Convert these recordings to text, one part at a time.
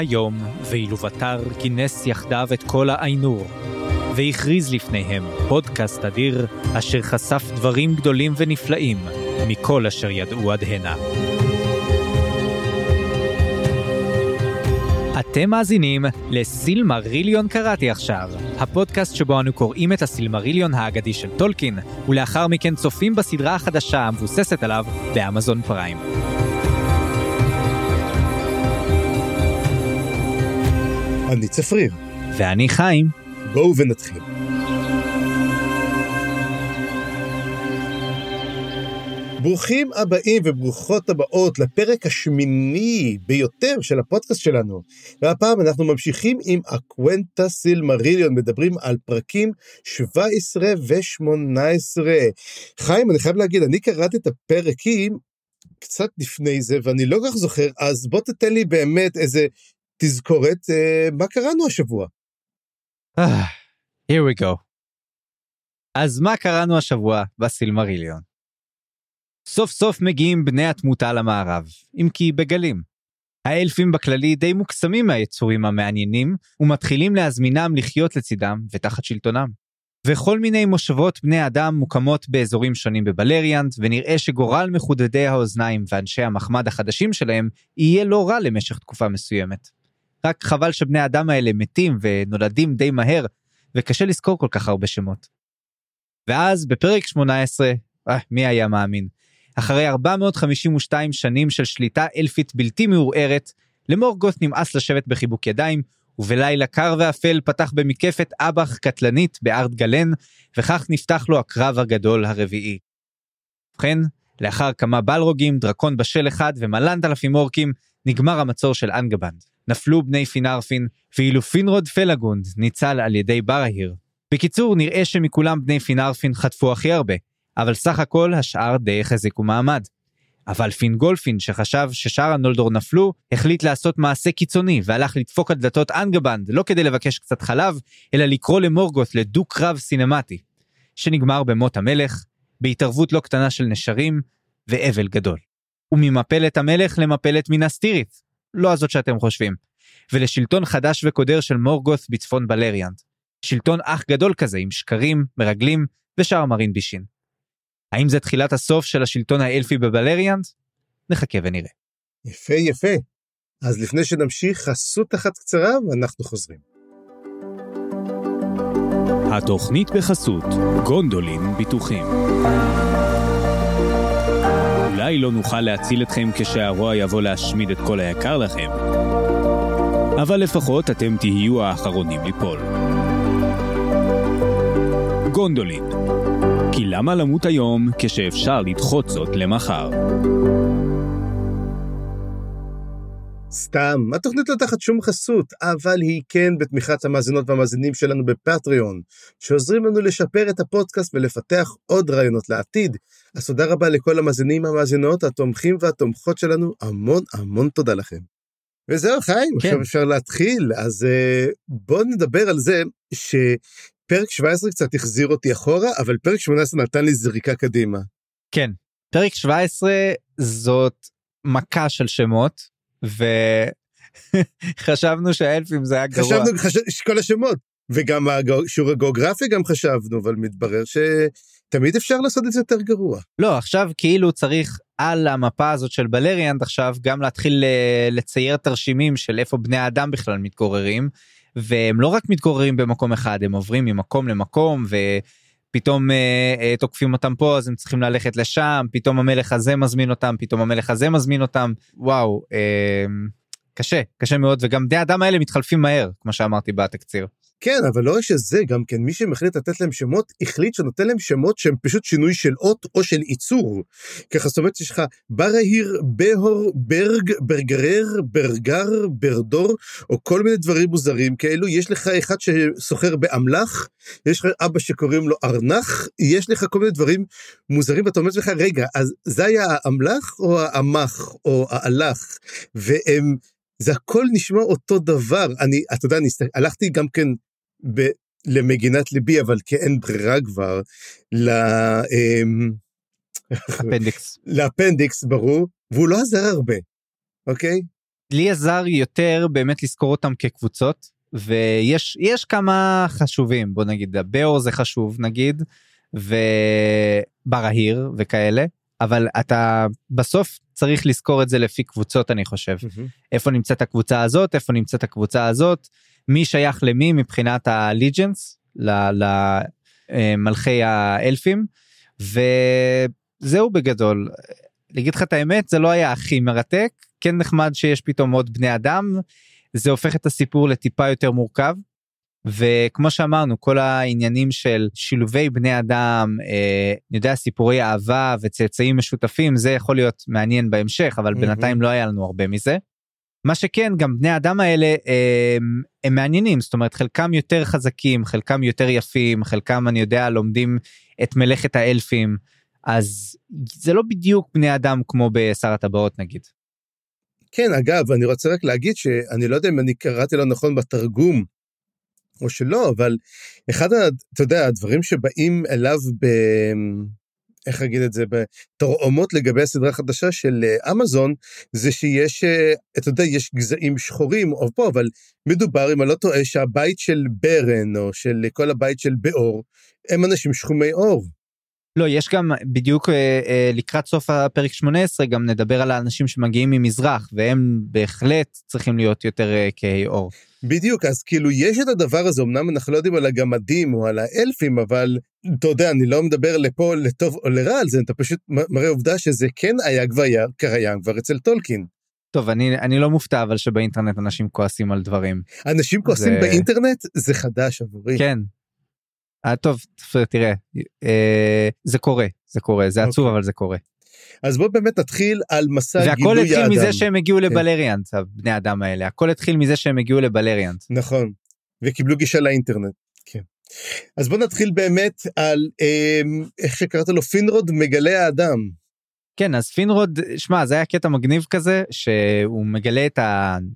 היום, ואילו בתר כינס יחדיו את כל האיינור, והכריז לפניהם פודקאסט אדיר, אשר חשף דברים גדולים ונפלאים מכל אשר ידעו עד הנה. אתם מאזינים לסילמריליון קראתי עכשיו, הפודקאסט שבו אנו קוראים את הסילמריליון האגדי של טולקין, ולאחר מכן צופים בסדרה החדשה המבוססת עליו באמזון פריים. אני צפריר. ואני חיים. בואו ונתחיל. ברוכים הבאים וברוכות הבאות לפרק השמיני ביותר של הפודקאסט שלנו. והפעם אנחנו ממשיכים עם אקוונטה סילמריליון, מדברים על פרקים 17 ו-18. חיים, אני חייב להגיד, אני קראתי את הפרקים קצת לפני זה, ואני לא כל כך זוכר, אז בוא תתן לי באמת איזה תזכורת, uh, מה קראנו השבוע? here we go. אז מה קראנו השבוע בסילמריליון? סוף סוף מגיעים בני התמותה למערב, אם כי בגלים. האלפים בכללי די מוקסמים מהיצורים המעניינים, ומתחילים להזמינם לחיות לצידם ותחת שלטונם. וכל מיני מושבות בני אדם מוקמות באזורים שונים בבלריאנט, ונראה שגורל מחודדי האוזניים ואנשי המחמד החדשים שלהם יהיה לא רע למשך תקופה מסוימת. רק חבל שבני האדם האלה מתים ונולדים די מהר, וקשה לזכור כל כך הרבה שמות. ואז בפרק 18, אה, מי היה מאמין? אחרי 452 שנים של שליטה אלפית בלתי מעורערת, למורגות נמאס לשבת בחיבוק ידיים, ובלילה קר ואפל פתח במתקפת אב"כ קטלנית בארד גלן, וכך נפתח לו הקרב הגדול הרביעי. ובכן, לאחר כמה בלרוגים, דרקון בשל אחד ומלאנתאלפים אורקים, נגמר המצור של אנגבנד. נפלו בני פינרפין, ואילו פינרוד פלגונד ניצל על ידי ברהיר. בקיצור, נראה שמכולם בני פינרפין חטפו הכי הרבה, אבל סך הכל השאר די החזיקו מעמד. אבל פינגולפין, שחשב ששאר הנולדור נפלו, החליט לעשות מעשה קיצוני והלך לדפוק על דלתות אנגבנד לא כדי לבקש קצת חלב, אלא לקרוא למורגות לדו-קרב סינמטי, שנגמר במות המלך, בהתערבות לא קטנה של נשרים, ואבל גדול. וממפלת המלך למפלת מנסטירית, לא הזאת שאתם חושבים, ולשלטון חדש וקודר של מורגות בצפון בלריאנט. שלטון אח גדול כזה עם שקרים, מרגלים ושאר מרין בישין. האם זה תחילת הסוף של השלטון האלפי בבלריאנט? נחכה ונראה. יפה יפה. אז לפני שנמשיך, חסות אחת קצרה ואנחנו חוזרים. התוכנית בחסות גונדולין ביטוחים. אולי לא נוכל להציל אתכם כשהרוע יבוא להשמיד את כל היקר לכם, אבל לפחות אתם תהיו האחרונים ליפול. גונדולין, כי למה למות היום כשאפשר לדחות זאת למחר? סתם, התוכנית לא תחת שום חסות, אבל היא כן בתמיכת המאזינות והמאזינים שלנו בפטריון, שעוזרים לנו לשפר את הפודקאסט ולפתח עוד רעיונות לעתיד. אז תודה רבה לכל המאזינים, המאזינות, התומכים והתומכות שלנו, המון המון תודה לכם. וזהו, חיים, כן. עכשיו אפשר להתחיל, אז uh, בואו נדבר על זה שפרק 17 קצת החזיר אותי אחורה, אבל פרק 18 נתן לי זריקה קדימה. כן, פרק 17 זאת מכה של שמות, וחשבנו שהאלפים זה היה גרוע. חשבנו חש... כל השמות, וגם השיעור הגיאוגרפי גם חשבנו, אבל מתברר שתמיד אפשר לעשות את זה יותר גרוע. לא, עכשיו כאילו צריך על המפה הזאת של בלריאנד עכשיו גם להתחיל לצייר תרשימים של איפה בני האדם בכלל מתגוררים, והם לא רק מתגוררים במקום אחד, הם עוברים ממקום למקום, ו... פתאום אה, אה, תוקפים אותם פה אז הם צריכים ללכת לשם פתאום המלך הזה מזמין אותם פתאום המלך הזה מזמין אותם וואו אה, קשה קשה מאוד וגם בני האדם האלה מתחלפים מהר כמו שאמרתי בתקציר. כן, אבל לא רק שזה, גם כן מי שמחליט לתת להם שמות, החליט שנותן להם שמות שהם פשוט שינוי של אות או של ייצור. ככה זאת אומרת שיש לך ברהיר, בהור, ברג, ברגרר, ברגר, ברדור, או כל מיני דברים מוזרים כאלו. יש לך אחד שסוחר באמל"ח, יש לך אבא שקוראים לו ארנח, יש לך כל מיני דברים מוזרים, ואתה אומר לך, רגע, אז זה היה האמל"ח או האמ"ח או האל"ח? והם... זה הכל נשמע אותו דבר. אני, אתה יודע, אני הלכתי גם כן ב, למגינת ליבי, אבל כאין ברירה כבר, ל... אמ, אפנדיקס. לאפנדיקס, ברור, והוא לא עזר הרבה, אוקיי? לי עזר יותר באמת לזכור אותם כקבוצות ויש יש כמה חשובים בוא נגיד באור זה חשוב נגיד וברהיר וכאלה אבל אתה בסוף צריך לזכור את זה לפי קבוצות אני חושב איפה נמצאת הקבוצה הזאת איפה נמצאת הקבוצה הזאת מי שייך למי מבחינת הליג'נס למלכי האלפים וזהו בגדול. להגיד לך את האמת זה לא היה הכי מרתק כן נחמד שיש פתאום עוד בני אדם זה הופך את הסיפור לטיפה יותר מורכב. וכמו שאמרנו כל העניינים של שילובי בני אדם אה, אני יודע סיפורי אהבה וצאצאים משותפים זה יכול להיות מעניין בהמשך אבל mm-hmm. בינתיים לא היה לנו הרבה מזה. מה שכן גם בני אדם האלה הם, אה, הם מעניינים זאת אומרת חלקם יותר חזקים חלקם יותר יפים חלקם אני יודע לומדים את מלאכת האלפים אז זה לא בדיוק בני אדם כמו בשר הטבעות נגיד. כן אגב אני רוצה רק להגיד שאני לא יודע אם אני קראתי לא נכון בתרגום או שלא אבל אחד אתה יודע הדברים שבאים אליו ב... איך אגיד את זה, בתרעומות לגבי הסדרה החדשה של אה, אמזון, זה שיש, אה, אתה יודע, יש גזעים שחורים או פה, אבל מדובר, אם אני לא טועה, שהבית של ברן, או של כל הבית של באור, הם אנשים שחומי עור. לא יש גם בדיוק אה, לקראת סוף הפרק 18 גם נדבר על האנשים שמגיעים ממזרח והם בהחלט צריכים להיות יותר כהי עור. בדיוק אז כאילו יש את הדבר הזה אמנם אנחנו לא יודעים על הגמדים או על האלפים אבל אתה יודע אני לא מדבר לפה לטוב או לרע על זה אתה פשוט מראה עובדה שזה כן היה כבר קיים כבר אצל טולקין. טוב אני אני לא מופתע אבל שבאינטרנט אנשים כועסים על דברים. אנשים כועסים זה... באינטרנט זה חדש עבורי. כן אה, טוב תראה אה, זה קורה זה קורה זה עצוב okay. אוקיי. אבל זה קורה. אז בוא באמת נתחיל על מסע גילוי האדם. והכל התחיל מזה שהם הגיעו כן. לבלריאנט הבני אדם האלה הכל התחיל מזה שהם הגיעו לבלריאנט. נכון וקיבלו גישה לאינטרנט. כן. אז בוא נתחיל באמת על אה, איך שקראת לו פינרוד מגלה האדם. כן אז פינרוד שמע זה היה קטע מגניב כזה שהוא מגלה את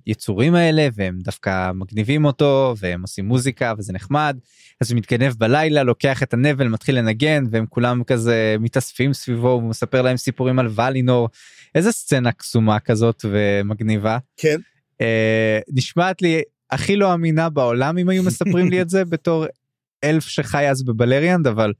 היצורים האלה והם דווקא מגניבים אותו והם עושים מוזיקה וזה נחמד. אז הוא מתגנב בלילה לוקח את הנבל מתחיל לנגן והם כולם כזה מתאספים סביבו הוא מספר להם סיפורים על ולינור איזה סצנה קסומה כזאת ומגניבה. כן. אה, נשמעת לי הכי לא אמינה בעולם אם היו מספרים לי את זה בתור אלף שחי אז בבלריאנד אבל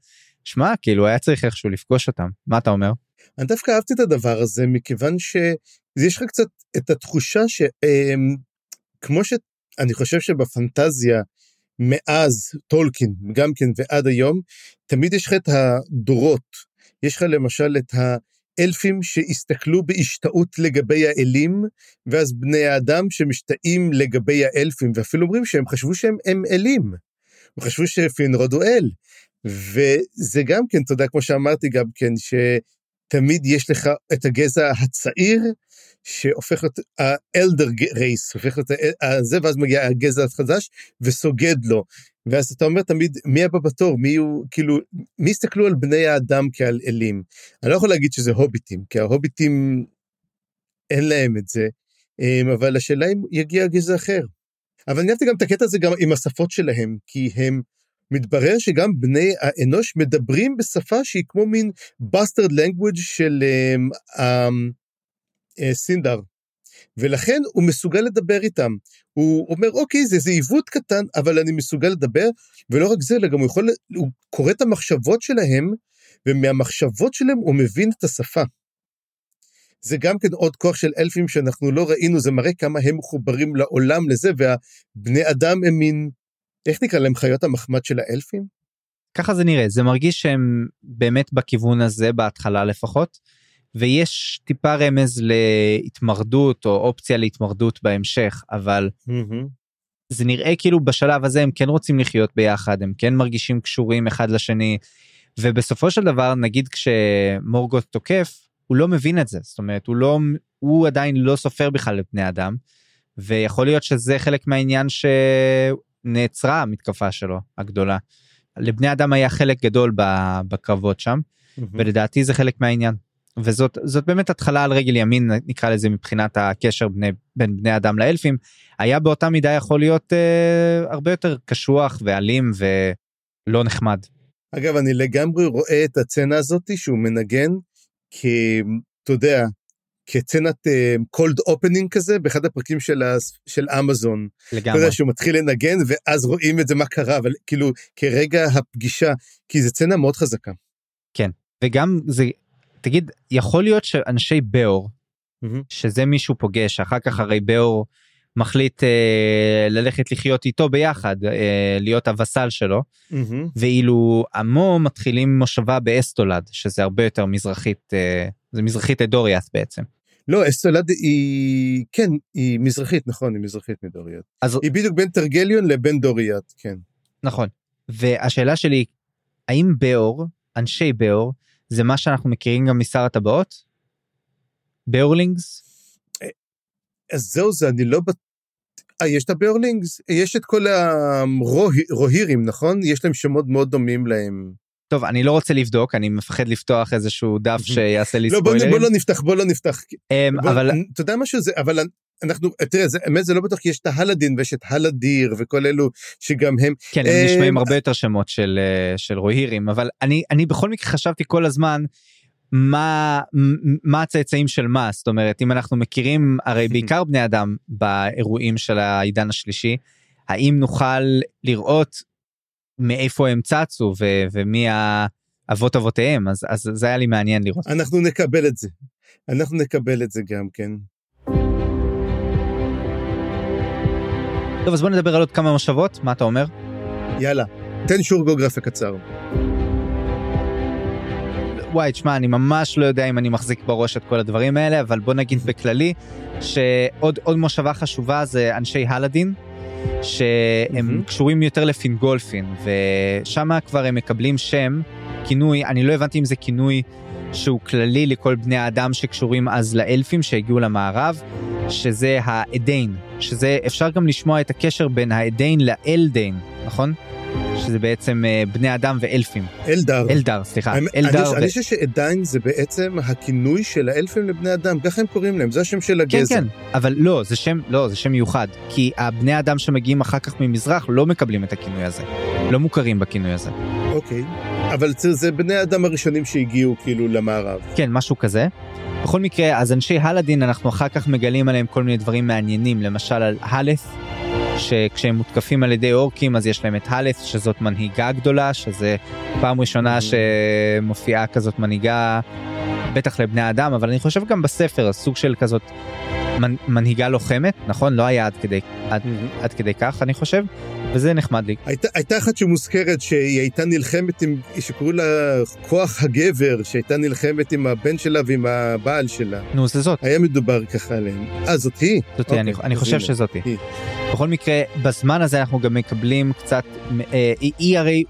שמע כאילו היה צריך איכשהו לפגוש אותם. מה אתה אומר. אני דווקא אהבתי את הדבר הזה מכיוון שיש לך קצת את התחושה שכמו אמ, שאני חושב שבפנטזיה מאז טולקין גם כן ועד היום תמיד יש לך את הדורות יש לך למשל את האלפים שהסתכלו בהשתאות לגבי האלים ואז בני האדם שמשתאים לגבי האלפים ואפילו אומרים שהם חשבו שהם הם אלים. הם חשבו שפינרוד הוא אל. וזה גם כן, אתה יודע, כמו שאמרתי גם כן, תמיד יש לך את הגזע הצעיר, שהופך להיות האלדר רייס, הופך להיות זה, ואז מגיע הגזע החדש וסוגד לו. ואז אתה אומר תמיד, מי הבא בתור? מי הוא, כאילו, מי הסתכלו על בני האדם כעל אלים? אני לא יכול להגיד שזה הוביטים, כי ההוביטים, אין להם את זה, אמ, אבל השאלה אם יגיע גזע אחר. אבל אני אהבתי גם את הקטע הזה גם עם השפות שלהם, כי הם מתברר שגם בני האנוש מדברים בשפה שהיא כמו מין bastard language של um, um, סינדר. ולכן הוא מסוגל לדבר איתם. הוא אומר, אוקיי, זה, זה עיוות קטן, אבל אני מסוגל לדבר, ולא רק זה, אלא גם הוא יכול, הוא קורא את המחשבות שלהם, ומהמחשבות שלהם הוא מבין את השפה. זה גם כן עוד כוח של אלפים שאנחנו לא ראינו, זה מראה כמה הם מחוברים לעולם לזה, והבני אדם הם מין איך נקרא להם חיות המחמד של האלפים? ככה זה נראה זה מרגיש שהם באמת בכיוון הזה בהתחלה לפחות ויש טיפה רמז להתמרדות או אופציה להתמרדות בהמשך אבל mm-hmm. זה נראה כאילו בשלב הזה הם כן רוצים לחיות ביחד הם כן מרגישים קשורים אחד לשני ובסופו של דבר נגיד כשמורגות תוקף הוא לא מבין את זה זאת אומרת הוא לא הוא עדיין לא סופר בכלל את בני אדם. ויכול להיות שזה חלק מהעניין נעצרה המתקפה שלו הגדולה. לבני אדם היה חלק גדול בקרבות שם mm-hmm. ולדעתי זה חלק מהעניין. וזאת זאת באמת התחלה על רגל ימין נקרא לזה מבחינת הקשר בני, בין בני אדם לאלפים היה באותה מידה יכול להיות אה, הרבה יותר קשוח ואלים ולא נחמד. אגב אני לגמרי רואה את הצצנה הזאתי שהוא מנגן כי אתה יודע כסצנת cold uh, opening כזה באחד הפרקים של, ה, של אמזון. לגמרי. אתה יודע שהוא מתחיל לנגן ואז רואים את זה מה קרה אבל כאילו כרגע הפגישה כי זו סצנה מאוד חזקה. כן וגם זה תגיד יכול להיות שאנשי באור Mm-hmm. שזה מי שהוא פוגש אחר כך הרי באור מחליט אה, ללכת לחיות איתו ביחד אה, להיות הווסל שלו Mm-hmm. ואילו עמו מתחילים מושבה באסטולאד שזה הרבה יותר מזרחית אה, זה מזרחית אדוריאס בעצם. לא אסטולד היא כן היא מזרחית נכון היא מזרחית מדוריאט. אז היא בדיוק בין טרגליון לבין דוריאט כן. נכון והשאלה שלי האם באור אנשי באור זה מה שאנחנו מכירים גם משר הטבעות? באורלינגס? אז זהו זה אני לא בט... אה, יש את הביורלינגס, יש את כל הרוהירים, נכון? יש להם שמות מאוד דומים להם. טוב אני לא רוצה לבדוק אני מפחד לפתוח איזשהו דף שיעשה לי לא, בוא, ספוילרים. בוא לא נפתח, בוא לא נפתח. אמ, אבל אתה יודע משהו זה, אבל אנחנו, תראה, זה, האמת זה לא בטוח, כי יש את ההלדין ויש את הלדיר וכל אלו שגם הם, כן הם אמ, נשמעים הרבה יותר שמות של אה, של רוהירים אבל אני אני בכל מקרה חשבתי כל הזמן מה מה הצאצאים של מה זאת אומרת אם אנחנו מכירים הרי בעיקר בני אדם באירועים של העידן השלישי האם נוכל לראות מאיפה הם צצו ו- ומי האבות אבותיהם אז אז זה היה לי מעניין לראות. אנחנו נקבל את זה. אנחנו נקבל את זה גם כן. טוב אז בוא נדבר על עוד כמה מושבות מה אתה אומר? יאללה, תן שיעור גיאוגרפיה קצר. וואי תשמע אני ממש לא יודע אם אני מחזיק בראש את כל הדברים האלה אבל בוא נגיד בכללי שעוד עוד מושבה חשובה זה אנשי הלדין שהם מהמם. קשורים יותר לפינגולפין ושם כבר הם מקבלים שם כינוי אני לא הבנתי אם זה כינוי שהוא כללי לכל בני האדם שקשורים אז לאלפים שהגיעו למערב שזה האדיין שזה אפשר גם לשמוע את הקשר בין האדיין לאלדיין נכון? שזה בעצם אה, בני אדם ואלפים אלדר. אלדר סליחה אלדר אני חושב שעדיין זה בעצם הכינוי של האלפים לבני אדם, ככה הם קוראים להם, זה השם של כן הגזע. כן אבל לא זה שם לא זה שם מיוחד כי הבני אדם שמגיעים אחר כך ממזרח לא מקבלים את הכינוי הזה לא מוכרים בכינוי הזה אוקיי. אבל זה, זה בני האדם הראשונים שהגיעו כאילו למערב. כן משהו כזה. בכל מקרה אז אנשי הלדין אנחנו אחר כך מגלים עליהם כל מיני דברים מעניינים למשל על הלף שכשהם מותקפים על ידי אורקים אז יש להם את הלף שזאת מנהיגה גדולה שזה פעם ראשונה שמופיעה כזאת מנהיגה בטח לבני אדם אבל אני חושב גם בספר סוג של כזאת מנהיגה לוחמת נכון לא היה עד כדי עד, עד כדי כך אני חושב וזה נחמד לי הייתה, הייתה אחת שמוזכרת שהיא הייתה נלחמת עם, שקראו לה כוח הגבר, שהייתה נלחמת עם הבן שלה ועם הבעל שלה. נו זה זאת היה מדובר ככה עליהם. אה, זאת היא? זאתי אני, אוקיי, אני חושב הנה. שזאתי. היא. בכל מקרה בזמן הזה אנחנו גם מקבלים קצת אה, היא- היא הרי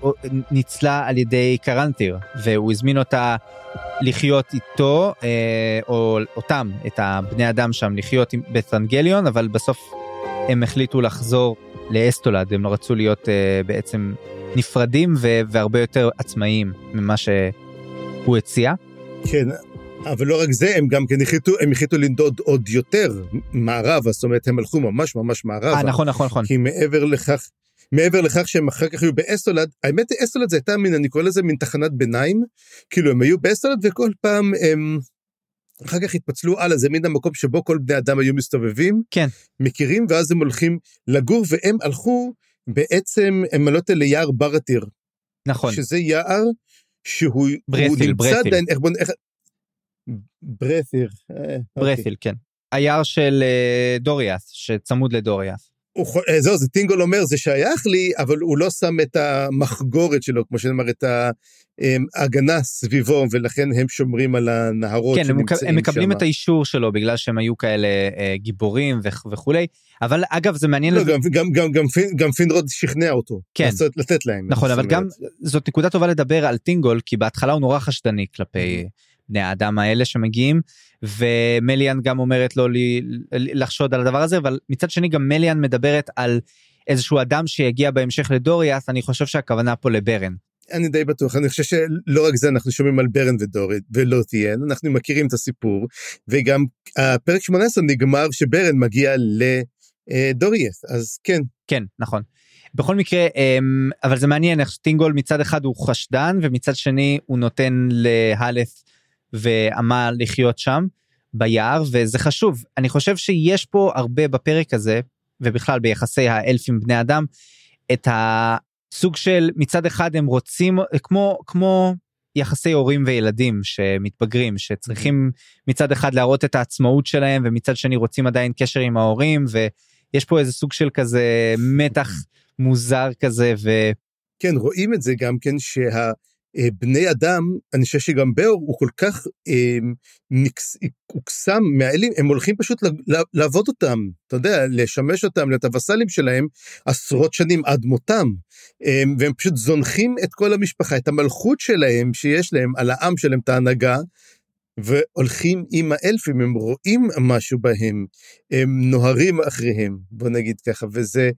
ניצלה על ידי קרנטיר והוא הזמין אותה לחיות איתו אה, או אותם את הבני אדם שם לחיות עם- בתרנגליון אבל בסוף הם החליטו לחזור לאסטולד הם לא רצו להיות אה, בעצם נפרדים ו- והרבה יותר עצמאיים ממה שהוא הציע. כן, אבל לא רק זה, הם גם כן החליטו, הם החליטו לנדוד עוד יותר מערבה, זאת אומרת, הם הלכו ממש ממש מערבה. אה נכון נכון נכון כי מעבר לכך, מעבר לכך שהם אחר כך היו באסטולד, האמת היא אסטולד זה הייתה מין, אני קורא לזה מין תחנת ביניים, כאילו הם היו באסטולד וכל פעם הם אחר כך התפצלו הלאה, זה מין המקום שבו כל בני אדם היו מסתובבים, כן. מכירים, ואז הם הולכים לגור, והם הלכו בעצם, הם עלות ליער ברטיר, נכון שזה יער שהוא הוא ברתיל, נמצא ברתיל. עדיין, איך בוא, איך... ברתיר. אה, אוקיי. ברתיל כן. היער של אה, דוריאס שצמוד לדוריאס. הוא אה, זהו, זה טינגול אומר, זה שייך לי, אבל הוא לא שם את המחגורת שלו, כמו שנאמר, את ההגנה סביבו, ולכן הם שומרים על הנהרות כן, הם, מק- שנמצאים הם מקבלים שם. את האישור שלו בגלל שהם היו כאלה אה, גיבורים וכ- וכולי, אבל אגב זה מעניין, לא, לזה, גם, גם, גם, גם, פין, גם פינרוד שכנע אותו. כן. לעשות, לתת להם. נכון, אבל גם. זאת נקודה טובה לדבר על טינגול, כי בהתחלה הוא נורא חשדני כלפי בני האדם האלה שמגיעים, ומליאן גם אומרת לו לי, לחשוד על הדבר הזה, אבל מצד שני גם מליאן מדברת על איזשהו אדם שיגיע בהמשך לדוריאס, אני חושב שהכוונה פה לברן. אני די בטוח, אני חושב שלא רק זה, אנחנו שומעים על ברן ודוריד ולוטיאן, אנחנו מכירים את הסיפור, וגם הפרק 18 נגמר שברן מגיע לדוריאס, אז כן, כן, נכון. בכל מקרה, אמ, אבל זה מעניין איך טינגול מצד אחד הוא חשדן ומצד שני הוא נותן להלף ועמה לחיות שם. ביער וזה חשוב אני חושב שיש פה הרבה בפרק הזה ובכלל ביחסי האלפים בני אדם את הסוג של מצד אחד הם רוצים כמו כמו יחסי הורים וילדים שמתבגרים שצריכים מצד אחד להראות את העצמאות שלהם ומצד שני רוצים עדיין קשר עם ההורים ויש פה איזה סוג של כזה מתח מוזר כזה ו... כן, רואים את זה גם כן שהבני אדם, אני חושב שגם באור הוא כל כך אה, נקס, הוקסם מהאלים, הם הולכים פשוט לעבוד אותם, אתה יודע, לשמש אותם, להיות הווסלים שלהם עשרות שנים עד מותם. אה, והם פשוט זונחים את כל המשפחה, את המלכות שלהם שיש להם על העם שלהם, את ההנהגה, והולכים עם האלפים, הם רואים משהו בהם, הם נוהרים אחריהם, בוא נגיד ככה, וזה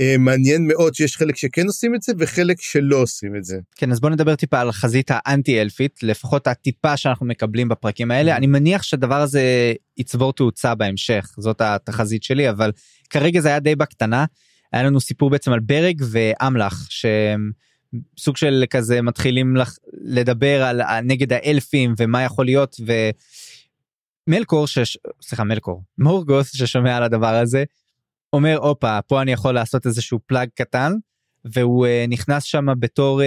אה, מעניין מאוד שיש חלק שכן עושים את זה וחלק שלא עושים את זה. כן, אז בוא נדבר טיפה על החזית האנטי-אלפית, לפחות הטיפה שאנחנו מקבלים בפרקים האלה, אני מניח שהדבר הזה יצבור תאוצה בהמשך, זאת התחזית שלי, אבל כרגע זה היה די בקטנה, היה לנו סיפור בעצם על ברג ואמל"ח, שהם... סוג של כזה מתחילים לח... לדבר על נגד האלפים ומה יכול להיות ומלקור שש... סליחה מלקור מורגוס ששומע על הדבר הזה אומר הופה פה אני יכול לעשות איזשהו פלאג קטן והוא uh, נכנס שם בתור uh,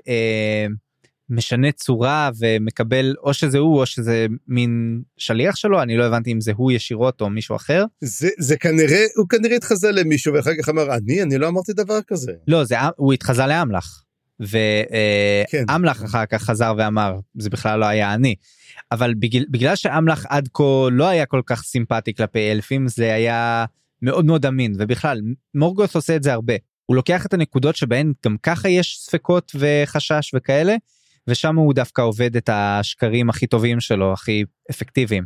uh, משנה צורה ומקבל או שזה הוא או שזה מין שליח שלו אני לא הבנתי אם זה הוא ישירות או מישהו אחר. זה זה כנראה הוא כנראה התחזה למישהו ואחר כך אמר אני אני לא אמרתי דבר כזה. לא זה הוא התחזה לאמל"ח. ואמל"ח כן. אחר כך חזר ואמר זה בכלל לא היה אני. אבל בגלל, בגלל שאמל"ח עד כה לא היה כל כך סימפטי כלפי אלפים זה היה מאוד מאוד אמין ובכלל מורגוס עושה את זה הרבה. הוא לוקח את הנקודות שבהן גם ככה יש ספקות וחשש וכאלה ושם הוא דווקא עובד את השקרים הכי טובים שלו הכי אפקטיביים.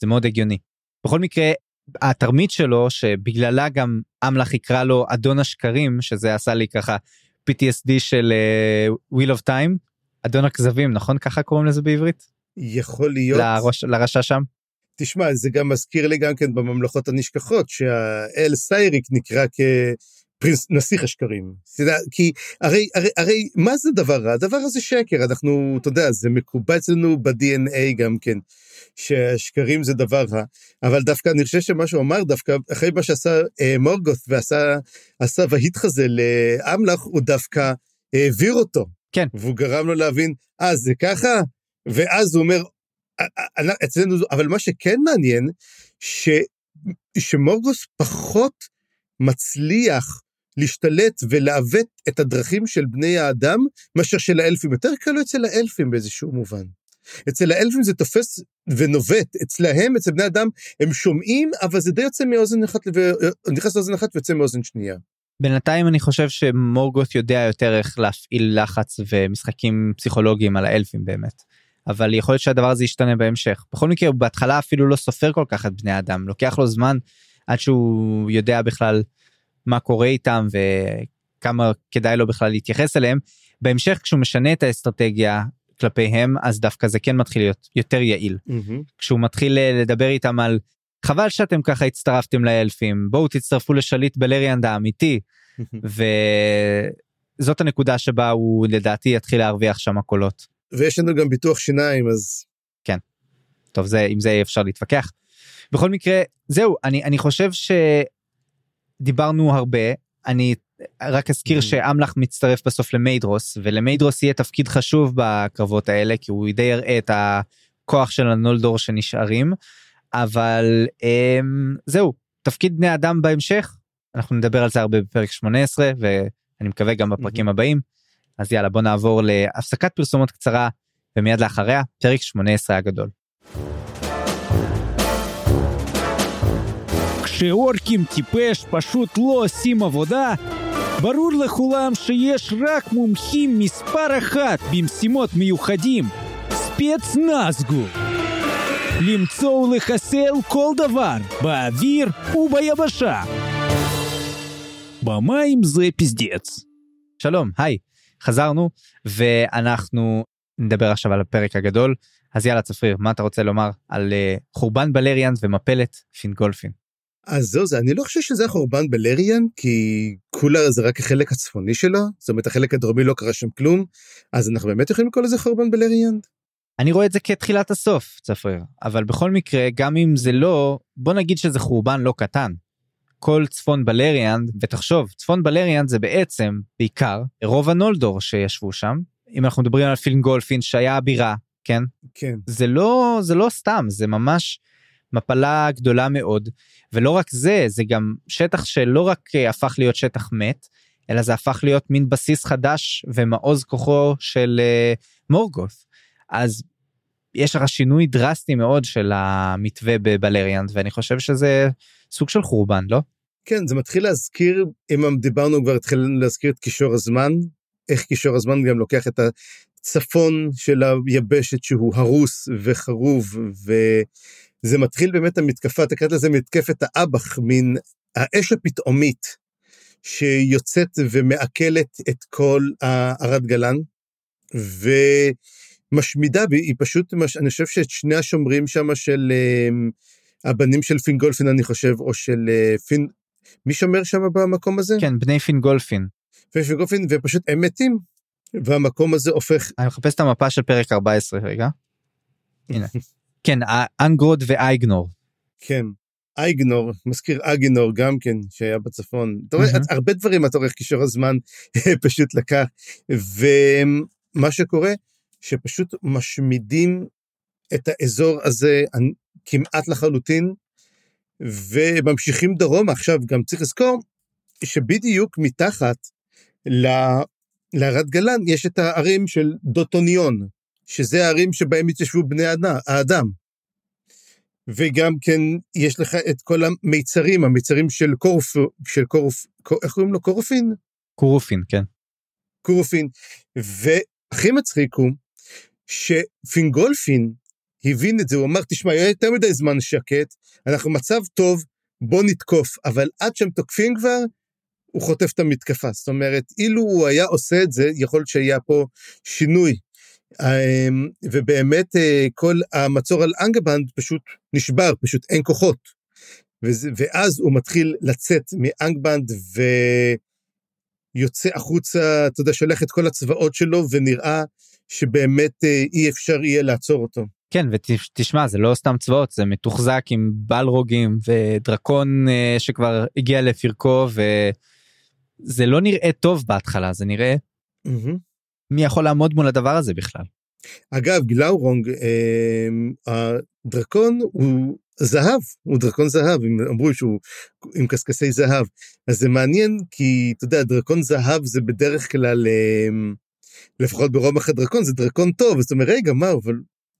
זה מאוד הגיוני. בכל מקרה התרמית שלו שבגללה גם אמל"ח יקרא לו אדון השקרים שזה עשה לי ככה PTSD של uh, Wheel of Time אדון הכזבים נכון ככה קוראים לזה בעברית? יכול להיות. לראש, לרשע שם? תשמע זה גם מזכיר לי גם כן בממלכות הנשכחות שהאל סייריק נקרא כ... פרינס, נסיך השקרים. כי הרי, הרי, הרי מה זה דבר רע? הדבר הזה שקר, אנחנו, אתה יודע, זה מקובע אצלנו ב-DNA גם כן, שהשקרים זה דבר רע, אבל דווקא אני חושב שמה שהוא אמר דווקא, אחרי מה שעשה אה, מורגות ועשה עשה והתחזה לאמל"ח, הוא דווקא העביר אותו. כן. והוא גרם לו להבין, אה, זה ככה? ואז הוא אומר, אצלנו, אבל מה שכן מעניין, ש, שמורגוס פחות מצליח להשתלט ולעוות את הדרכים של בני האדם, מאשר של האלפים. יותר קל לו אצל האלפים באיזשהו מובן. אצל האלפים זה תופס ונובט, אצלהם, אצל בני אדם, הם שומעים, אבל זה די יוצא מאוזן אחת, נכנס לאוזן אחת ויוצא מאוזן שנייה. בינתיים אני חושב שמורגות יודע יותר איך להפעיל לחץ ומשחקים פסיכולוגיים על האלפים באמת. אבל יכול להיות שהדבר הזה ישתנה בהמשך. בכל מקרה, הוא בהתחלה אפילו לא סופר כל כך את בני אדם, לוקח לו זמן עד שהוא יודע בכלל מה קורה איתם וכמה כדאי לו בכלל להתייחס אליהם. בהמשך כשהוא משנה את האסטרטגיה כלפיהם אז דווקא זה כן מתחיל להיות יותר יעיל. Mm-hmm. כשהוא מתחיל אה, לדבר איתם על חבל שאתם ככה הצטרפתם לאלפים בואו תצטרפו לשליט בלריאנד האמיתי וזאת הנקודה שבה הוא לדעתי יתחיל להרוויח שם קולות. ויש לנו גם ביטוח שיניים אז כן. טוב זה עם זה אפשר להתווכח. בכל מקרה זהו אני אני חושב שדיברנו הרבה אני רק אזכיר mm. שאמל"ח מצטרף בסוף למיידרוס ולמיידרוס יהיה תפקיד חשוב בקרבות האלה כי הוא די יראה את הכוח של הנולדור שנשארים אבל אמ, זהו תפקיד בני אדם בהמשך אנחנו נדבר על זה הרבה בפרק 18 ואני מקווה גם בפרקים mm-hmm. הבאים אז יאללה בוא נעבור להפסקת פרסומות קצרה ומיד לאחריה פרק 18 הגדול. כשאורקים טיפש פשוט לא עושים עבודה, ברור לכולם שיש רק מומחים מספר אחת במשימות מיוחדים, ספצנזגו. למצוא ולחסל כל דבר, באוויר וביבשה. במים זה פזדץ. שלום, היי, חזרנו, ואנחנו נדבר עכשיו על הפרק הגדול. אז יאללה צפריר, מה אתה רוצה לומר על uh, חורבן בלריאן ומפלת פינגולפין? אז זהו זה, אני לא חושב שזה החורבן בלריאן, כי קולר זה רק החלק הצפוני שלו, זאת אומרת החלק הדרומי לא קרה שם כלום, אז אנחנו באמת יכולים לקרוא לזה חורבן בלריאן? אני רואה את זה כתחילת הסוף, צפריר. אבל בכל מקרה, גם אם זה לא, בוא נגיד שזה חורבן לא קטן. כל צפון בלריאנד, ותחשוב, צפון בלריאנד זה בעצם, בעיקר, רוב הנולדור שישבו שם. אם אנחנו מדברים על פילינגולפין שהיה הבירה, כן? כן. זה לא, זה לא סתם, זה ממש מפלה גדולה מאוד. ולא רק זה, זה גם שטח שלא רק אה, הפך להיות שטח מת, אלא זה הפך להיות מין בסיס חדש ומעוז כוחו של uh, מורגות. אז יש לך שינוי דרסטי מאוד של המתווה בבלריאנד, ואני חושב שזה סוג של חורבן, לא? כן, זה מתחיל להזכיר, אם דיברנו כבר, התחלנו להזכיר את קישור הזמן, איך קישור הזמן גם לוקח את הצפון של היבשת שהוא הרוס וחרוב, וזה מתחיל באמת המתקפה, אתה קראת לזה מתקפת האב"ח, מין האש הפתאומית שיוצאת ומעכלת את כל ארד גלן, ומשמידה, היא פשוט, אני חושב שאת שני השומרים שם של אמ, הבנים של פינגולפין, אני חושב, או של אה, פין, מי שומר שם במקום הזה? כן, בני פינגולפין. פינגולפין, ופשוט הם מתים, והמקום הזה הופך... אני מחפש את המפה של פרק 14 רגע. הנה. כן, אנגרוד ואייגנור. כן. אייגנור, מזכיר אגינור גם כן, שהיה בצפון. אתה רואה. הרבה דברים אתה רואה קישור הזמן פשוט לקח. ומה שקורה, שפשוט משמידים את האזור הזה כמעט לחלוטין, וממשיכים דרומה. עכשיו, גם צריך לזכור שבדיוק מתחת לערד גלן יש את הערים של דוטוניון, שזה הערים שבהם התיישבו בני האדם. וגם כן יש לך את כל המיצרים, המיצרים של קורף, של קורף, קור, איך קוראים לו? קורפין? קורופין, כן. קורופין. והכי מצחיק הוא שפינגולפין הבין את זה, הוא אמר, תשמע, היה יותר מדי זמן שקט, אנחנו מצב טוב, בוא נתקוף, אבל עד שהם תוקפים כבר, הוא חוטף את המתקפה. זאת אומרת, אילו הוא היה עושה את זה, יכול להיות שהיה פה שינוי ובאמת אה, כל המצור על אנגבנד פשוט נשבר, פשוט אין כוחות. ואז הוא מתחיל לצאת מאנגבנד ויוצא החוצה, אתה יודע, שולח את כל הצבאות שלו ונראה שבאמת אה, אי אפשר יהיה לעצור אותו. כן, ותשמע, זה לא סתם צבאות, זה מתוחזק עם בלרוגים ודרקון אה, שכבר הגיע לפרקו, וזה לא נראה טוב בהתחלה, זה נראה mm-hmm. מי יכול לעמוד מול הדבר הזה בכלל. אגב, גלאורונג, אה, הדרקון הוא זהב, הוא דרקון זהב, הם אמרו שהוא עם קשקשי זהב. אז זה מעניין, כי אתה יודע, דרקון זהב זה בדרך כלל, אה, לפחות ברומח הדרקון, זה דרקון טוב, זאת אומרת, רגע, מה, אבל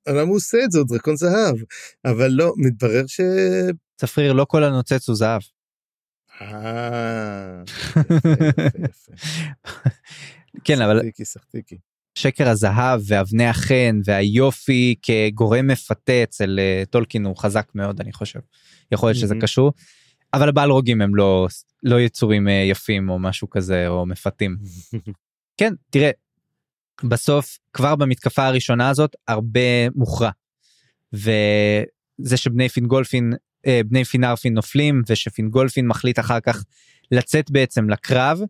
למה הוא עושה את זה, הוא דרקון זהב. אבל לא, מתברר ש... צפריר, לא כל הנוצץ הוא זהב. אה. כן, אבל... סחטיקי, סחטיקי. שקר הזהב ואבני החן והיופי כגורם מפתה אצל uh, טולקין הוא חזק מאוד אני חושב. יכול להיות שזה. קשור. אבל הבלרוגים הם לא לא יצורים uh, יפים או משהו כזה או מפתים. כן תראה בסוף כבר במתקפה הראשונה הזאת הרבה מוכרע. וזה שבני פינגולפין uh, בני פינרפין נופלים ושפינגולפין מחליט אחר כך לצאת בעצם לקרב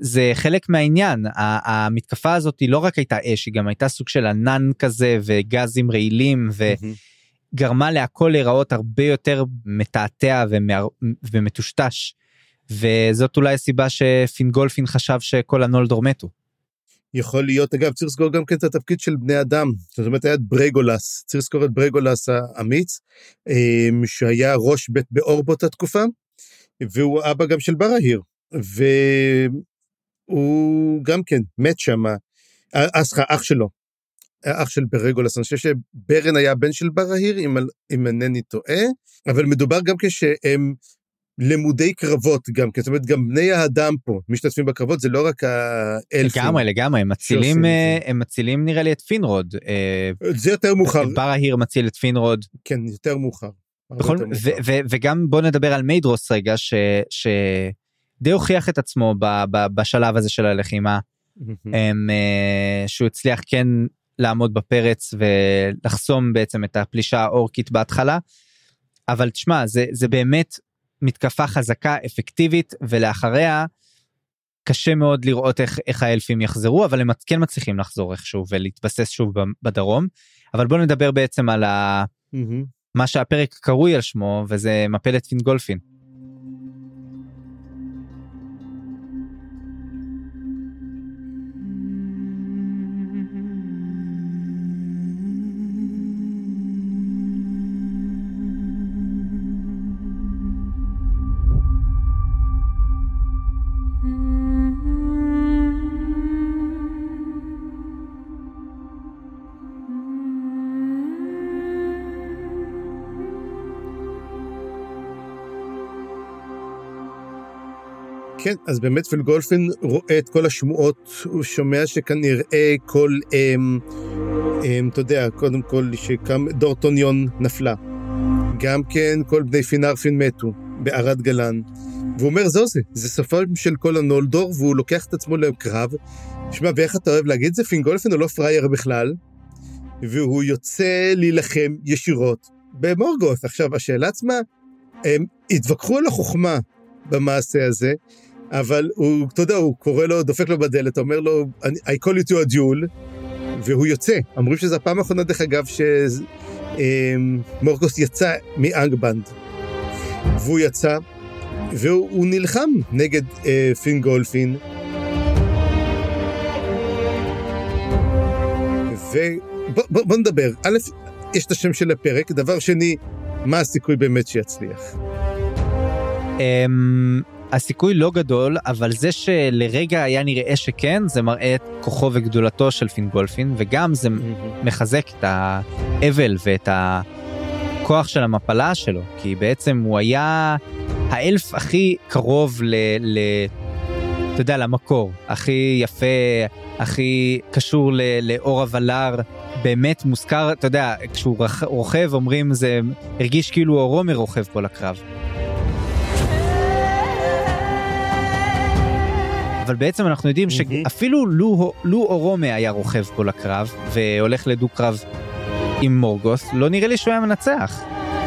זה חלק מהעניין המתקפה הזאת היא לא רק הייתה אש היא גם הייתה סוג של ענן כזה וגזים רעילים וגרמה להכל להיראות הרבה יותר מתעתע ומטושטש וזאת אולי הסיבה שפינגולפין חשב שכל הנולדור מתו. יכול להיות, אגב, צריך לזכור גם כן את התפקיד של בני אדם. זאת אומרת, היה את ברגולס, צריך לזכור את ברגולס האמיץ, אמ, שהיה ראש בית באור באותה תקופה, והוא אבא גם של ברהיר. והוא גם כן מת שם, אה, סליחה, אח שלו, אח של ברגולס, אני חושב שברן היה בן של ברהיר, אם, אם אינני טועה, אבל מדובר גם כשהם למודי קרבות גם, זאת אומרת, גם בני האדם פה משתתפים בקרבות, זה לא רק האלפים. לגמרי, לגמרי, הם מצילים, אה, הם מצילים נראה לי את פינרוד. אה, זה יותר מאוחר. ברהיר מציל את פינרוד. כן, יותר מאוחר. בכל, יותר מאוחר. וגם בוא נדבר על מיידרוס רגע, ש... ש... די הוכיח את עצמו ב, ב, בשלב הזה של הלחימה, הם, אה, שהוא הצליח כן לעמוד בפרץ ולחסום בעצם את הפלישה האורקית בהתחלה, אבל תשמע, זה, זה באמת מתקפה חזקה, אפקטיבית, ולאחריה קשה מאוד לראות איך, איך האלפים יחזרו, אבל הם כן מצליחים לחזור איכשהו ולהתבסס שוב בדרום. אבל בואו נדבר בעצם על ה... מה שהפרק קרוי על שמו, וזה מפלת פינגולפין. כן, אז באמת פילגולפין רואה את כל השמועות, הוא שומע שכנראה כל, אמ, אמ, אתה יודע, קודם כל שקם דורטוניון נפלה. גם כן כל בני פינרפין מתו בערד גלן. והוא אומר, זו זה, זה סופם של כל הנולדור, והוא לוקח את עצמו לקרב. שמע, ואיך אתה אוהב להגיד את זה? פינגולפין הוא לא פראייר בכלל, והוא יוצא להילחם ישירות במורגות. עכשיו, השאלה עצמה, הם התווכחו על החוכמה במעשה הזה, אבל הוא, אתה יודע, הוא קורא לו, דופק לו בדלת, אומר לו, I call you to a duel, והוא יוצא. אמרו שזו הפעם האחרונה, דרך אגב, שמורגוס יצא מאנגבנד. והוא יצא, והוא הוא נלחם נגד אה, פינגולפין. ובוא בוא, בוא נדבר. א', יש את השם של הפרק, דבר שני, מה הסיכוי באמת שיצליח? הסיכוי לא גדול, אבל זה שלרגע היה נראה שכן, זה מראה את כוחו וגדולתו של פינגולפין, וגם זה מחזק את האבל ואת הכוח של המפלה שלו, כי בעצם הוא היה האלף הכי קרוב ל... ל אתה יודע, למקור, הכי יפה, הכי קשור ל- לאור הוולר, באמת מוזכר, אתה יודע, כשהוא רוכב אומרים זה הרגיש כאילו אורו מרוכב פה לקרב. אבל בעצם אנחנו יודעים. שאפילו לו, לו אורומה היה רוכב פה לקרב והולך לדו-קרב עם מורגוס, לא נראה לי שהוא היה מנצח.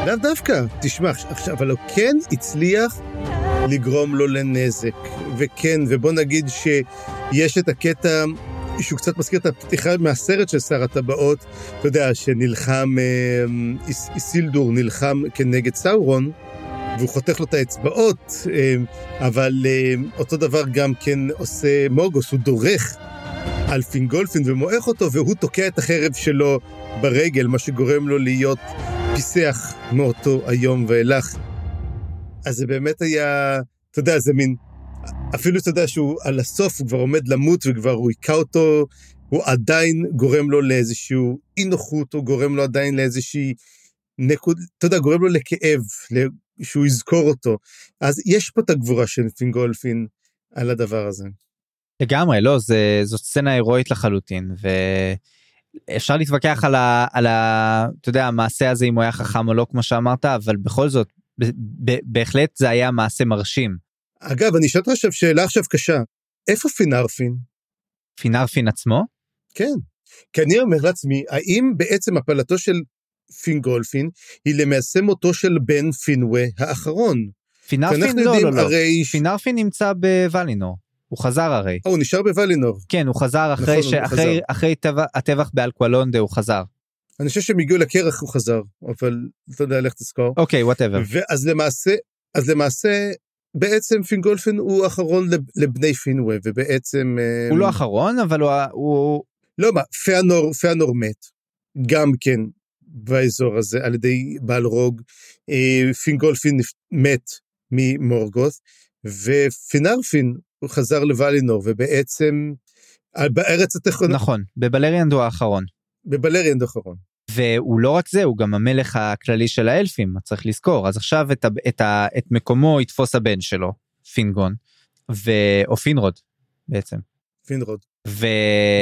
לאו דווקא, תשמע, עכשיו, אבל הוא כן הצליח לגרום לו לנזק. וכן, ובוא נגיד שיש את הקטע שהוא קצת מזכיר את הפתיחה מהסרט של שר הטבעות, אתה יודע, שנלחם, אה, איס- איסילדור נלחם כנגד סאורון, והוא חותך לו את האצבעות, אה, אבל אה, אותו דבר גם כן עושה מורגוס, הוא דורך על פינגולפין ומועך אותו, והוא תוקע את החרב שלו ברגל, מה שגורם לו להיות פיסח מאותו היום ואילך. אז זה באמת היה, אתה יודע, זה מין, אפילו אתה יודע שהוא על הסוף, הוא כבר עומד למות וכבר הוא היכה אותו, הוא עדיין גורם לו לאיזשהו אי נוחות, הוא גורם לו עדיין לאיזושהי נקוד, אתה יודע, גורם לו לכאב, שהוא יזכור אותו. אז יש פה את הגבורה של פינגולפין על הדבר הזה. לגמרי, לא, זה, זאת סצנה הירואית לחלוטין, ואפשר להתווכח על, ה, על ה, אתה יודע, המעשה הזה אם הוא היה חכם או לא, כמו שאמרת, אבל בכל זאת, ב, ב, בהחלט זה היה מעשה מרשים. אגב, אני אשאל אותך עכשיו שאלה עכשיו קשה, איפה פינרפין? פינרפין עצמו? כן. כי אני אומר לעצמי, האם בעצם הפלתו של פינגולפין היא למעשה מותו של בן פינווה האחרון? פינרפין לא, לא, לא. הרי... פינרפין נמצא בוולינור. הוא חזר הרי. אה, הוא נשאר בוולינור. כן, הוא חזר אחרי, נכון, ש... הוא אחרי, חזר. אחרי טבח, הטבח באלקוולונדה הוא חזר. אני חושב שהם הגיעו לקרח הוא חזר, אבל אתה יודע, לך תזכור. אוקיי, whatever. ואז למעשה, אז למעשה, בעצם פינגולפין הוא האחרון לב- לבני פינווה, ובעצם... אה, הוא לא אחרון, אבל הוא... הוא... לא, מה, פיאנור, פיאנור מת, גם כן באזור הזה, על ידי באלרוג. אה, פינגולפין מת ממורגות, ופינרפין הוא חזר לוולינור, ובעצם על- בארץ התיכונה, נכון, בבלריאנד הוא האחרון. בבלריאנד האחרון. והוא לא רק זה, הוא גם המלך הכללי של האלפים, צריך לזכור. אז עכשיו את, ה, את, ה, את מקומו יתפוס הבן שלו, פינגון, ו... או פינרוד בעצם. פינרוד. ו...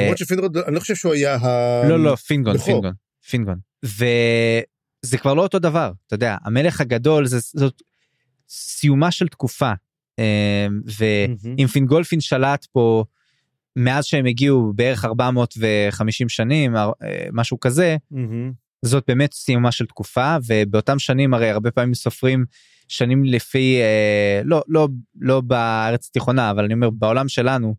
למרות שפינרוד, אני לא חושב שהוא היה ה... לא, לא, פינגון, בכור. פינגון, פינגון. וזה כבר לא אותו דבר, אתה יודע, המלך הגדול זה, זאת סיומה של תקופה. מהמם. ואם פינגולפין שלט פה מאז שהם הגיעו בערך 450 שנים, אה, משהו כזה. זאת באמת סיומה של תקופה ובאותם שנים הרי הרבה פעמים סופרים שנים לפי, אה, לא, לא, לא בארץ התיכונה, אבל אני אומר בעולם שלנו,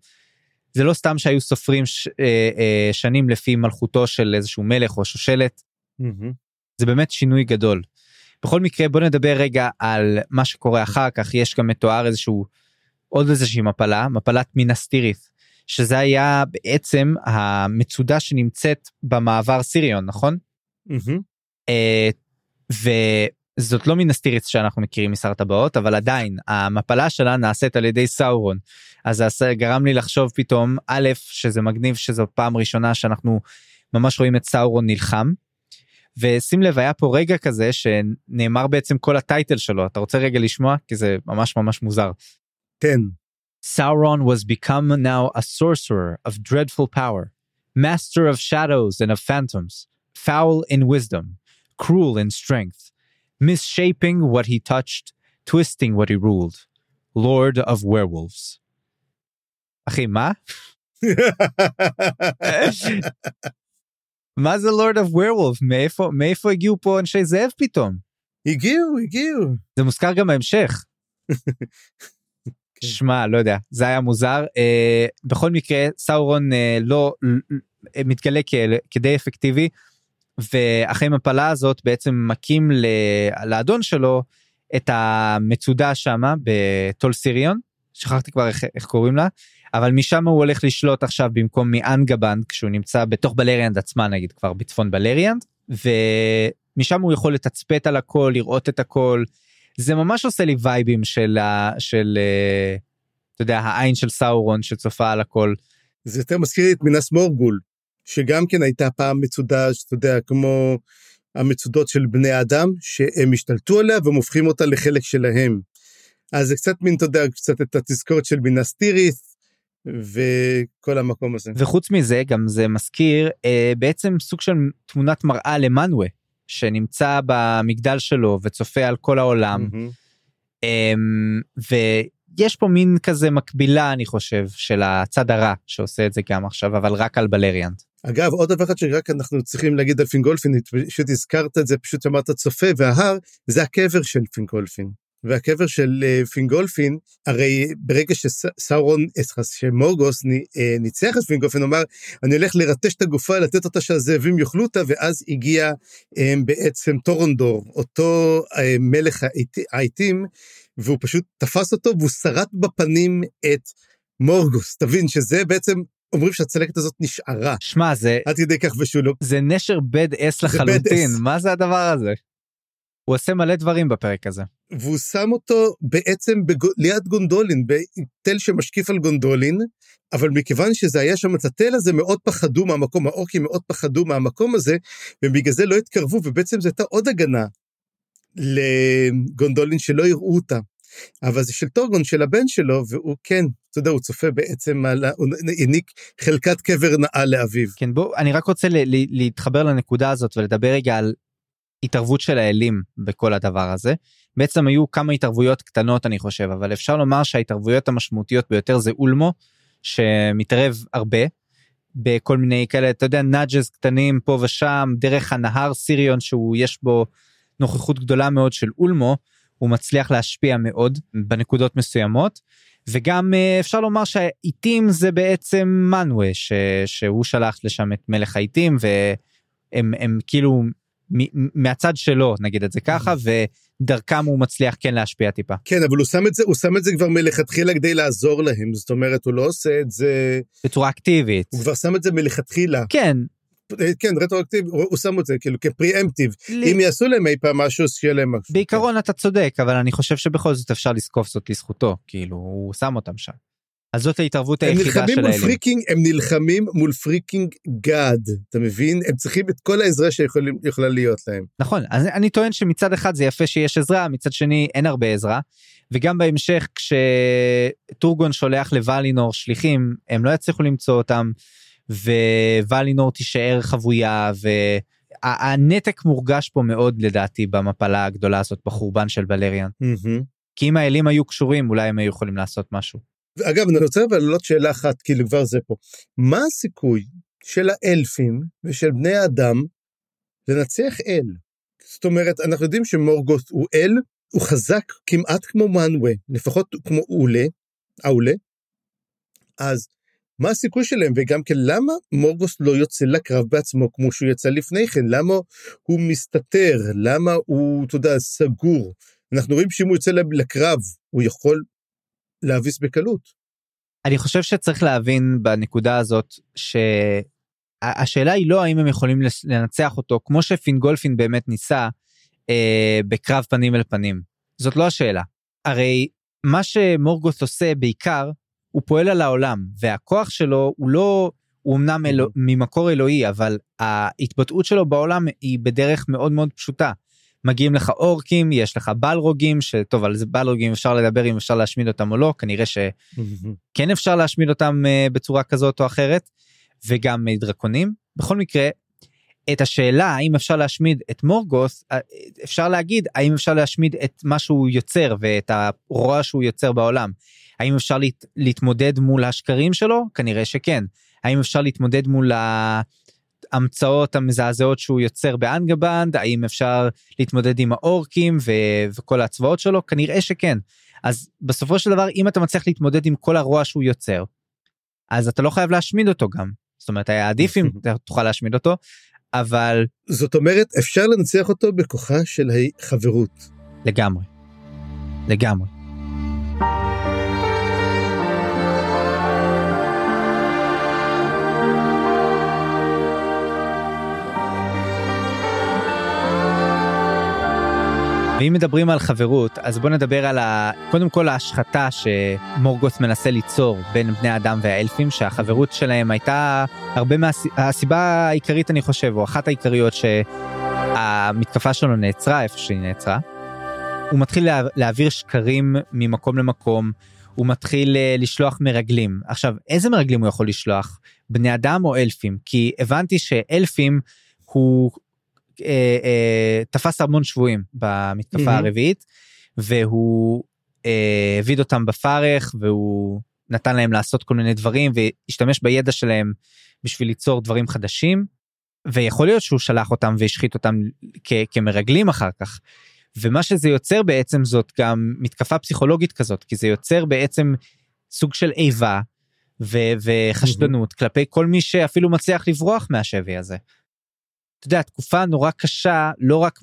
זה לא סתם שהיו סופרים ש, אה, אה, שנים לפי מלכותו של איזשהו מלך או שושלת, מהמם. זה באמת שינוי גדול. בכל מקרה בוא נדבר רגע על מה שקורה אחר כך, יש גם מתואר איזשהו, עוד איזושהי מפלה, מפלת מינסטירית, שזה היה בעצם המצודה שנמצאת במעבר סיריון, נכון? מהמם. אה, וזאת לא מינסטיריס שאנחנו מכירים משר הטבעות אבל עדיין המפלה שלה נעשית על ידי סאורון אז זה גרם לי לחשוב פתאום א' שזה מגניב שזו פעם ראשונה שאנחנו ממש רואים את סאורון נלחם. ושים לב היה פה רגע כזה שנאמר בעצם כל הטייטל שלו אתה רוצה רגע לשמוע כי זה ממש ממש מוזר. תן. Sauron was become now a sorcerer of dreadful power, master of shadows and of phantoms, foul in wisdom, cruel in strength, misshaping what he touched, twisting what he ruled, lord of werewolves. אחי, מה? מה זה lord of werewolf? מאיפה, מאיפה הגיעו פה אנשי זאב פתאום? הגיעו, הגיעו. זה מוזכר גם בהמשך. שמע לא יודע זה היה מוזר אה, בכל מקרה סאורון אה, לא אה, מתגלה כ, כדי אפקטיבי ואחרי מפלה הזאת בעצם מקים ל, לאדון שלו את המצודה שמה בטול סיריון שכחתי כבר איך, איך קוראים לה אבל משם הוא הולך לשלוט עכשיו במקום מאנגבנד כשהוא נמצא בתוך בלריאנד עצמה נגיד כבר בצפון בלריאנד ומשם הוא יכול לתצפת על הכל לראות את הכל זה ממש עושה לי וייבים של ה... של אה, אתה יודע העין של סאורון שצופה על הכל. זה יותר מזכיר לי את מינס מורגול, שגם כן הייתה פעם מצודה, שאתה יודע, כמו המצודות של בני אדם, שהם השתלטו עליה והם הופכים אותה לחלק שלהם. אז זה קצת מין, אתה יודע, קצת את התזכורת של מינס טיריס, וכל המקום הזה. וחוץ מזה גם זה מזכיר אה, בעצם סוג של תמונת מראה למנווה שנמצא במגדל שלו וצופה על כל העולם. מהמם. אמ, ויש פה מין כזה מקבילה אני חושב של הצד הרע שעושה את זה גם עכשיו אבל רק על בלריאנד. אגב, עוד דבר אחד שרק אנחנו צריכים להגיד על פינגולפין, פשוט הזכרת את זה, פשוט אמרת צופה, וההר זה הקבר של פינגולפין. והקבר של אה, פינגולפין, הרי ברגע שסאורון, שמורגוס אה, ניצח את פינגולפין, הוא אמר, אני הולך לרטש את הגופה, לתת אותה שהזאבים יאכלו אותה, ואז הגיע אה, בעצם טורונדור, אותו מלך העית- העיתים, והוא פשוט תפס אותו, והוא שרט בפנים את מורגוס. תבין שזה בעצם, אומרים שהצלקת הזאת נשארה. שמע זה עד כדי כך ושהוא לא... זה נשר בד אס לחלוטין. מה זה הדבר הזה. הוא עושה מלא דברים בפרק הזה. והוא שם אותו בעצם בג... ליד גונדולין, בתל שמשקיף על גונדולין, אבל מכיוון שזה היה שם את התל הזה, מאוד פחדו מהמקום, האורקים מאוד פחדו מהמקום הזה, ובגלל זה לא התקרבו, ובעצם זו הייתה עוד הגנה לגונדולין שלא יראו אותה. אבל זה של טורגון, של הבן שלו, והוא כן, אתה יודע, הוא צופה בעצם על. הוא העניק חלקת קבר נאה לאביו. כן בוא אני רק רוצה ל- ל- להתחבר לנקודה הזאת ולדבר רגע על התערבות של האלים בכל הדבר הזה. בעצם היו כמה התערבויות קטנות אני חושב אבל אפשר לומר שההתערבויות המשמעותיות ביותר זה אולמו שמתערב הרבה בכל מיני כאלה אתה יודע נאג'ז קטנים פה ושם דרך הנהר סיריון שהוא יש בו נוכחות גדולה מאוד של אולמו הוא מצליח להשפיע מאוד בנקודות מסוימות וגם אה, אפשר לומר שהעיתים זה בעצם מנווה. שהוא שלח לשם את מלך העיתים והם הם כאילו מהצד שלו נגיד את זה ככה ודרכם הוא מצליח כן להשפיע טיפה. כן, אבל הוא שם את זה, הוא שם את זה כבר מלכתחילה כדי לעזור להם, זאת אומרת, הוא לא עושה את זה, בצורה אקטיבית. הוא כבר שם את זה מלכתחילה. כן. כן, retroactive, הוא שם את זה כאילו כ preemptive. לי- אם יעשו להם אי פעם משהו, שיהיה להם משהו. בעיקרון אתה צודק אבל אני חושב שבכל זאת אפשר לזקוף זאת לזכותו כאילו הוא שם אותם שם. אז זאת ההתערבות הם היחידה נלחמים של מול האלים. freaking, הם נלחמים מול freaking god, אתה מבין? הם צריכים את כל העזרה שיכולה להיות להם. נכון אז אני טוען שמצד אחד זה יפה שיש עזרה מצד שני אין הרבה עזרה וגם בהמשך כשטורגון שולח לוולינור שליחים הם לא יצליחו למצוא אותם וולינור תישאר חבויה והנתק מורגש פה מאוד לדעתי במפלה הגדולה הזאת בחורבן של בלריאן כי אם האלים היו קשורים אולי הם היו יכולים לעשות משהו. אגב, אני רוצה אבל להעלות שאלה אחת, כאילו כבר זה פה. מה הסיכוי של האלפים ושל בני האדם לנצח אל? זאת אומרת, אנחנו יודעים שמורגוס הוא אל, הוא חזק כמעט כמו מנווה, לפחות כמו אולה, אולה, אז מה הסיכוי שלהם? וגם כן למה מורגוס לא יוצא לקרב בעצמו כמו שהוא יצא לפני כן? למה הוא מסתתר? למה הוא אתה יודע סגור? אנחנו רואים שאם הוא יוצא לקרב הוא יכול להביס בקלות. אני חושב שצריך להבין בנקודה הזאת שהשאלה היא לא האם הם יכולים לנצח אותו כמו שפינגולפין באמת ניסה אה, בקרב פנים אל פנים זאת לא השאלה הרי מה שמורגוס עושה בעיקר הוא פועל על העולם והכוח שלו הוא לא הוא אמנם אלו, ממקור אלוהי אבל ההתבטאות שלו בעולם היא בדרך מאוד מאוד פשוטה. מגיעים לך אורקים יש לך בלרוגים שטוב על זה בלרוגים אפשר לדבר אם אפשר להשמיד אותם או לא כנראה שכן אפשר להשמיד אותם uh, בצורה כזאת או אחרת וגם דרקונים בכל מקרה את השאלה האם אפשר להשמיד את מורגוס אה, אפשר להגיד האם אפשר להשמיד את מה שהוא יוצר ואת הרוע שהוא יוצר בעולם. האם אפשר להת, להתמודד מול השקרים שלו? כנראה שכן. האם אפשר להתמודד מול ההמצאות המזעזעות שהוא יוצר באנגבנד? האם אפשר להתמודד עם האורקים ו... וכל הצבאות שלו? כנראה שכן. אז בסופו של דבר אם אתה מצליח להתמודד עם כל הרוע שהוא יוצר, אז אתה לא חייב להשמיד אותו גם. זאת אומרת היה עדיף אם תוכל להשמיד אותו, אבל... זאת אומרת אפשר לנצח אותו בכוחה של החברות. לגמרי. לגמרי. ואם מדברים על חברות אז בוא נדבר על ה... קודם כל ההשחתה שמורגוס מנסה ליצור בין בני אדם והאלפים שהחברות שלהם הייתה הרבה מהסיבה מה... העיקרית אני חושב או אחת העיקריות שהמתקפה שלו נעצרה איפה שהיא נעצרה. הוא מתחיל לה... להעביר שקרים ממקום למקום הוא מתחיל אה, לשלוח מרגלים עכשיו איזה מרגלים הוא יכול לשלוח בני אדם או אלפים כי הבנתי שאלפים הוא אה, אה, תפס המון שבויים במתקפה mm-hmm. הרביעית והוא אה, העביד אותם בפרך והוא נתן להם לעשות כל מיני דברים והשתמש בידע שלהם בשביל ליצור דברים חדשים ויכול להיות שהוא שלח אותם והשחית אותם כ- כמרגלים אחר כך. ומה שזה יוצר בעצם זאת גם מתקפה פסיכולוגית כזאת כי זה יוצר בעצם סוג של איבה ו- וחשדנות mm-hmm. כלפי כל מי שאפילו מצליח לברוח מהשבי הזה. אתה יודע, תקופה נורא קשה, לא רק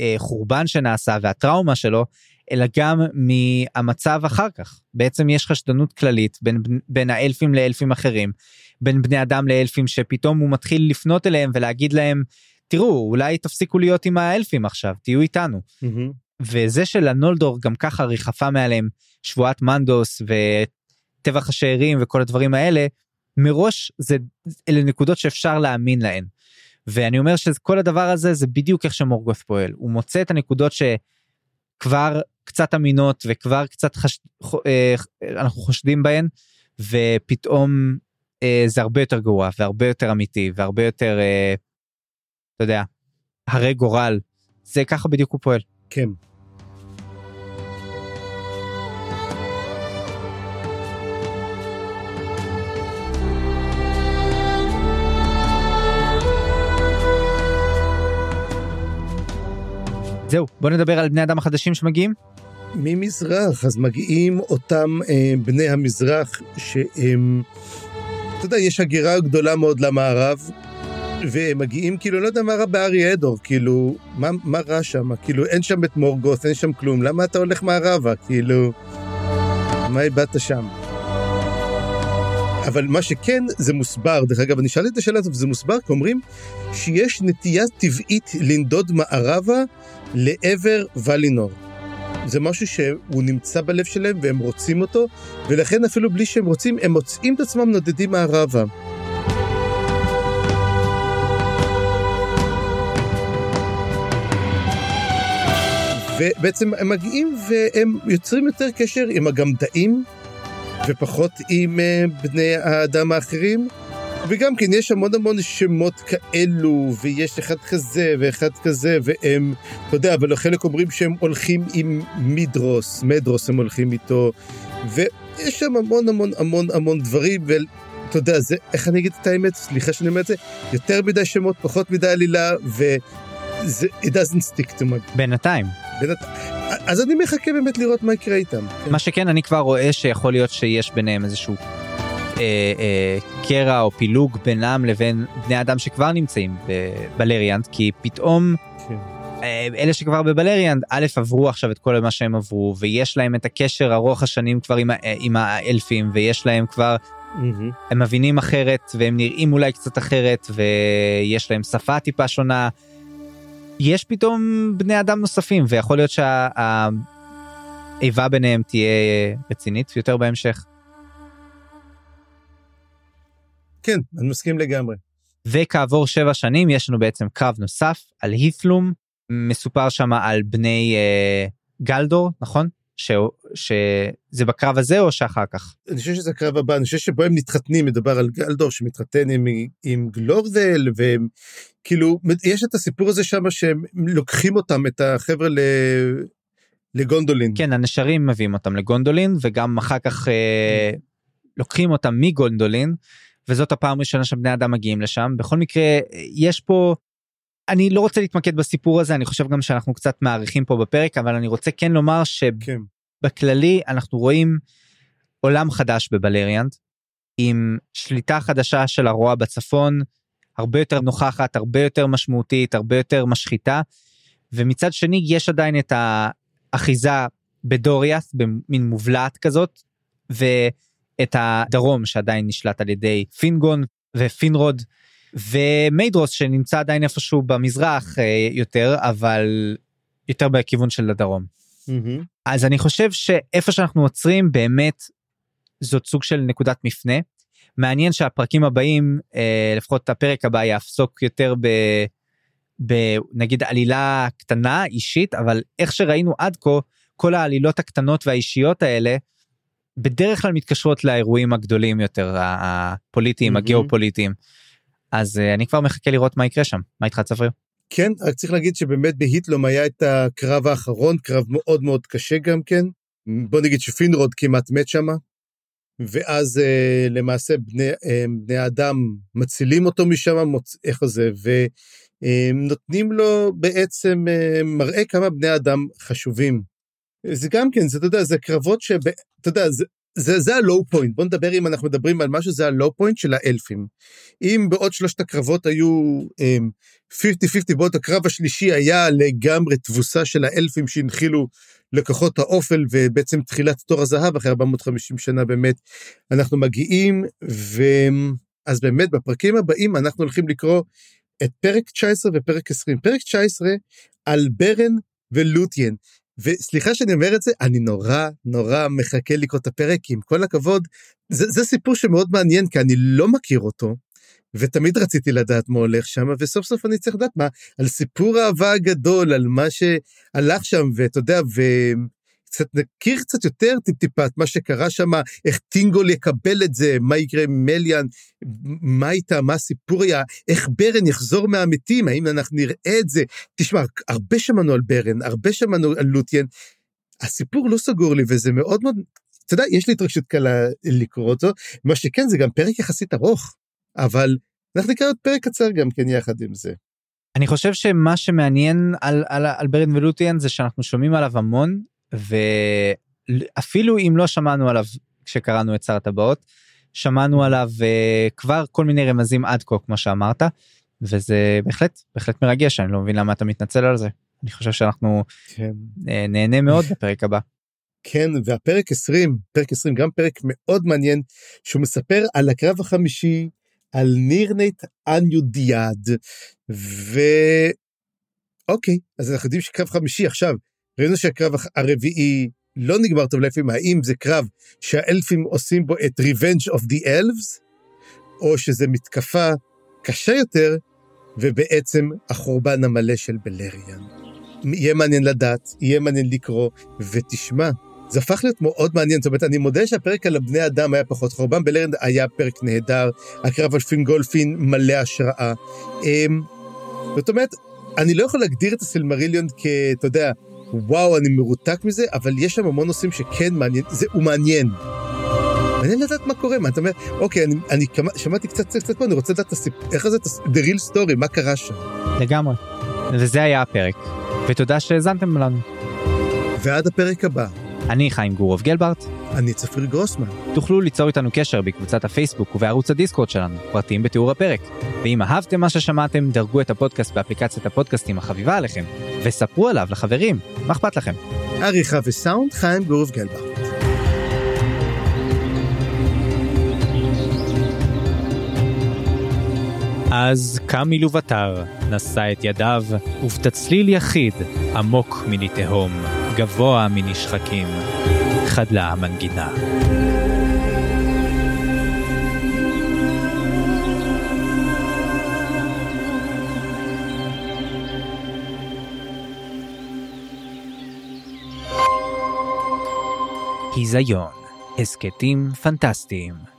מהחורבן אה, שנעשה והטראומה שלו, אלא גם מהמצב אחר כך. בעצם יש חשדנות כללית בין, בין האלפים לאלפים אחרים, בין בני אדם לאלפים שפתאום הוא מתחיל לפנות אליהם ולהגיד להם, תראו, אולי תפסיקו להיות עם האלפים עכשיו, תהיו איתנו. Mm-hmm. וזה שלנולדור גם ככה ריחפה מעליהם שבועת מנדוס וטבח השאירים וכל הדברים האלה, מראש זה אלה נקודות שאפשר להאמין להן. ואני אומר שכל הדבר הזה זה בדיוק איך שמורגות פועל הוא מוצא את הנקודות שכבר קצת אמינות וכבר קצת חש... אה, אנחנו חושדים בהן ופתאום אה, זה הרבה יותר גרוע והרבה יותר אמיתי והרבה יותר אה, אתה יודע הרי גורל זה ככה בדיוק הוא פועל. כן. זהו, בוא נדבר על בני אדם החדשים שמגיעים. ממזרח, אז מגיעים אותם אה, בני המזרח שהם, אתה יודע, יש הגירה גדולה מאוד למערב, והם מגיעים, כאילו, לא יודע מה רע בארי אדור, כאילו, מה, מה רע שם? כאילו, אין שם את מורגוס, אין שם כלום, למה אתה הולך מערבה? כאילו, מה איבדת שם? אבל מה שכן, זה מוסבר, דרך אגב, אני שאלתי את השאלה הזאת, וזה מוסבר, כי אומרים שיש נטייה טבעית לנדוד מערבה לעבר ולינור. זה משהו שהוא נמצא בלב שלהם והם רוצים אותו, ולכן אפילו בלי שהם רוצים, הם מוצאים את עצמם נודדים מערבה. ובעצם הם מגיעים והם יוצרים יותר קשר עם הגמדאים ופחות עם אה, בני האדם האחרים. וגם כן יש המון המון שמות כאלו, ויש אחד כזה ואחד כזה, והם, אתה יודע, אבל חלק אומרים שהם הולכים עם מידרוס, מדרוס הם הולכים איתו, ויש שם המון המון המון המון דברים, ואתה יודע, זה, איך אני אגיד את האמת? סליחה שאני אומר את זה, יותר מדי שמות, פחות מדי עלילה, ו... זה, it doesn't stick to my... בינתיים. בינתיים. אז אני מחכה באמת לראות מה יקרה איתם. מה שכן, אני כבר רואה שיכול להיות שיש ביניהם איזשהו אה, אה, קרע או פילוג בינם לבין בני אדם שכבר נמצאים בבלריאנט, כי פתאום כן. אה, אלה שכבר בבלריאנט, א', עברו עכשיו את כל מה שהם עברו, ויש להם את הקשר ארוך השנים כבר עם, ה- עם האלפים, ויש להם כבר, מהמם. הם מבינים אחרת, והם נראים אולי קצת אחרת, ויש להם שפה טיפה שונה. יש פתאום בני אדם נוספים, ויכול להיות שהאיבה ביניהם תהיה רצינית יותר בהמשך. כן, אני מסכים לגמרי. וכעבור שבע שנים יש לנו בעצם קרב נוסף על הית'לום, מסופר שם על בני אה, גלדור, נכון? ש... שזה בקרב הזה או שאחר כך? אני חושב שזה הקרב הבא, אני חושב שבו הם מתחתנים, מדובר על גלדור שמתחתן עם, עם גלורדל, והם כאילו, יש את הסיפור הזה שם שהם לוקחים אותם, את החבר'ה ל... לגונדולין. כן, הנשרים מביאים אותם לגונדולין, וגם אחר כך אה, לוקחים אותם מגונדולין, וזאת הפעם הראשונה שבני אדם מגיעים לשם. בכל מקרה, יש פה... אני לא רוצה להתמקד בסיפור הזה, אני חושב גם שאנחנו קצת מעריכים פה בפרק, אבל אני רוצה כן לומר כן. שבכללי אנחנו רואים עולם חדש בבלריאנט, עם שליטה חדשה של הרוע בצפון, הרבה יותר נוכחת, הרבה יותר משמעותית, הרבה יותר משחיתה, ומצד שני יש עדיין את האחיזה בדוריאס, במין מובלעת כזאת, ואת הדרום שעדיין נשלט על ידי פינגון ופינרוד, ומיידרוס שנמצא עדיין איפשהו במזרח אה, יותר, אבל יותר בכיוון של הדרום. מהמם. אז אני חושב שאיפה שאנחנו עוצרים באמת זאת סוג של נקודת מפנה. מעניין שהפרקים הבאים, אה, לפחות הפרק הבא יעסוק יותר ב... בנגיד עלילה קטנה אישית אבל איך שראינו עד כה כל העלילות הקטנות והאישיות האלה בדרך כלל מתקשרות לאירועים הגדולים יותר הפוליטיים מהמם. הגיאופוליטיים. אז אה, אני כבר מחכה לראות מה יקרה שם מה איתך צפריר? כן, רק צריך להגיד שבאמת בהיטלום היה את הקרב האחרון, קרב מאוד מאוד קשה גם כן. בוא נגיד שפינרוד כמעט מת שמה, ואז אה, למעשה בני, אה, בני האדם מצילים אותו משם, מוצ... איך זה, ונותנים לו בעצם אה, מראה כמה בני אדם חשובים. זה גם כן, זה, אתה יודע, זה קרבות שב... אתה יודע, זה, זה, זה ה low point, בוא נדבר אם אנחנו מדברים על משהו, זה ה low point של האלפים. אם בעוד שלושת הקרבות היו אמ, 50-50, בעוד הקרב השלישי היה לגמרי תבוסה של האלפים שהנחילו לכוחות האופל, ובעצם תחילת תור הזהב, אחרי 450 שנה באמת, אנחנו מגיעים, ואז באמת בפרקים הבאים אנחנו הולכים לקרוא את פרק 19 ופרק 20. פרק 19 על ברן ולוטיאן. וסליחה שאני אומר את זה, אני נורא נורא מחכה לקרוא את הפרק, כי עם כל הכבוד, זה, זה סיפור שמאוד מעניין, כי אני לא מכיר אותו, ותמיד רציתי לדעת מה הולך שם, וסוף סוף אני צריך לדעת מה, על סיפור האהבה הגדול, על מה שהלך שם, ואתה יודע, וקצת נכיר קצת יותר טיפ-טיפה את מה שקרה שם, איך טינגול יקבל את זה, מה יקרה עם מליאן, מה איתה, מה הסיפור היה, איך ברן יחזור מהמתים, האם אנחנו נראה את זה. תשמע, הרבה שמענו על ברן, הרבה שמענו על לוטיאן, הסיפור לא סגור לי, וזה מאוד מאוד, אתה יודע, יש לי התרגשות קלה לקרוא אותו, מה שכן, זה גם פרק יחסית ארוך, אבל אנחנו נקרא עוד פרק קצר גם כן יחד עם זה. אני חושב שמה שמעניין על, על, על ברן ולוטיאן זה שאנחנו שומעים עליו המון ואפילו אם לא שמענו עליו כשקראנו את שר הטבעות שמענו עליו uh, כבר כל מיני רמזים עד כה כמו שאמרת וזה בהחלט בהחלט מרגש אני לא מבין למה אתה מתנצל על זה אני חושב שאנחנו כן. uh, נהנה מאוד בפרק הבא. כן, והפרק 20, פרק 20, גם פרק מאוד מעניין, שהוא מספר על הקרב החמישי, על נירנט אניודיאד, ו... אוקיי, אז אנחנו יודעים שקרב חמישי עכשיו, ראינו שהקרב הרביעי לא נגמר טוב לאלפים, האם זה קרב שהאלפים עושים בו את Revenge of the Elves, או שזה מתקפה קשה יותר, ובעצם החורבן המלא של בלריאן. יהיה מעניין לדעת, יהיה מעניין לקרוא, ותשמע, זה הפך להיות מאוד מעניין, זאת אומרת, אני מודה שהפרק על הבני אדם היה פחות, חורבן בלרנד היה פרק נהדר, הקרב על פינגולפין מלא השראה. אמ, זאת אומרת, אני לא יכול להגדיר את הסילמריליון כ... אתה יודע, וואו, אני מרותק מזה, אבל יש שם המון נושאים שכן מעניין, זה, הוא מעניין. מעניין לדעת מה קורה, מה אתה אומר, אוקיי, אני, אני כמה, שמעתי קצת קצת קצת פה, אני רוצה לדעת את הסיפור, איך זה, the real story, מה קרה שם. לגמרי. וזה היה הפרק, ותודה שהאזנתם לנו. ועד הפרק הבא, אני חיים גורוב גלברט, אני צפריר גרוסמן. תוכלו ליצור איתנו קשר בקבוצת הפייסבוק ובערוץ הדיסקורד שלנו, פרטים בתיאור הפרק. ואם אהבתם מה ששמעתם, דרגו את הפודקאסט באפליקציית הפודקאסטים החביבה עליכם, וספרו עליו לחברים, מה אכפת לכם? עריכה וסאונד חיים גורוב גלברט. אז קם מלוותר, נשא את ידיו, ובתצליל יחיד, עמוק מני תהום, גבוה מני שחקים, חדלה המנגינה. היזיון, הסכתים פנטסטיים.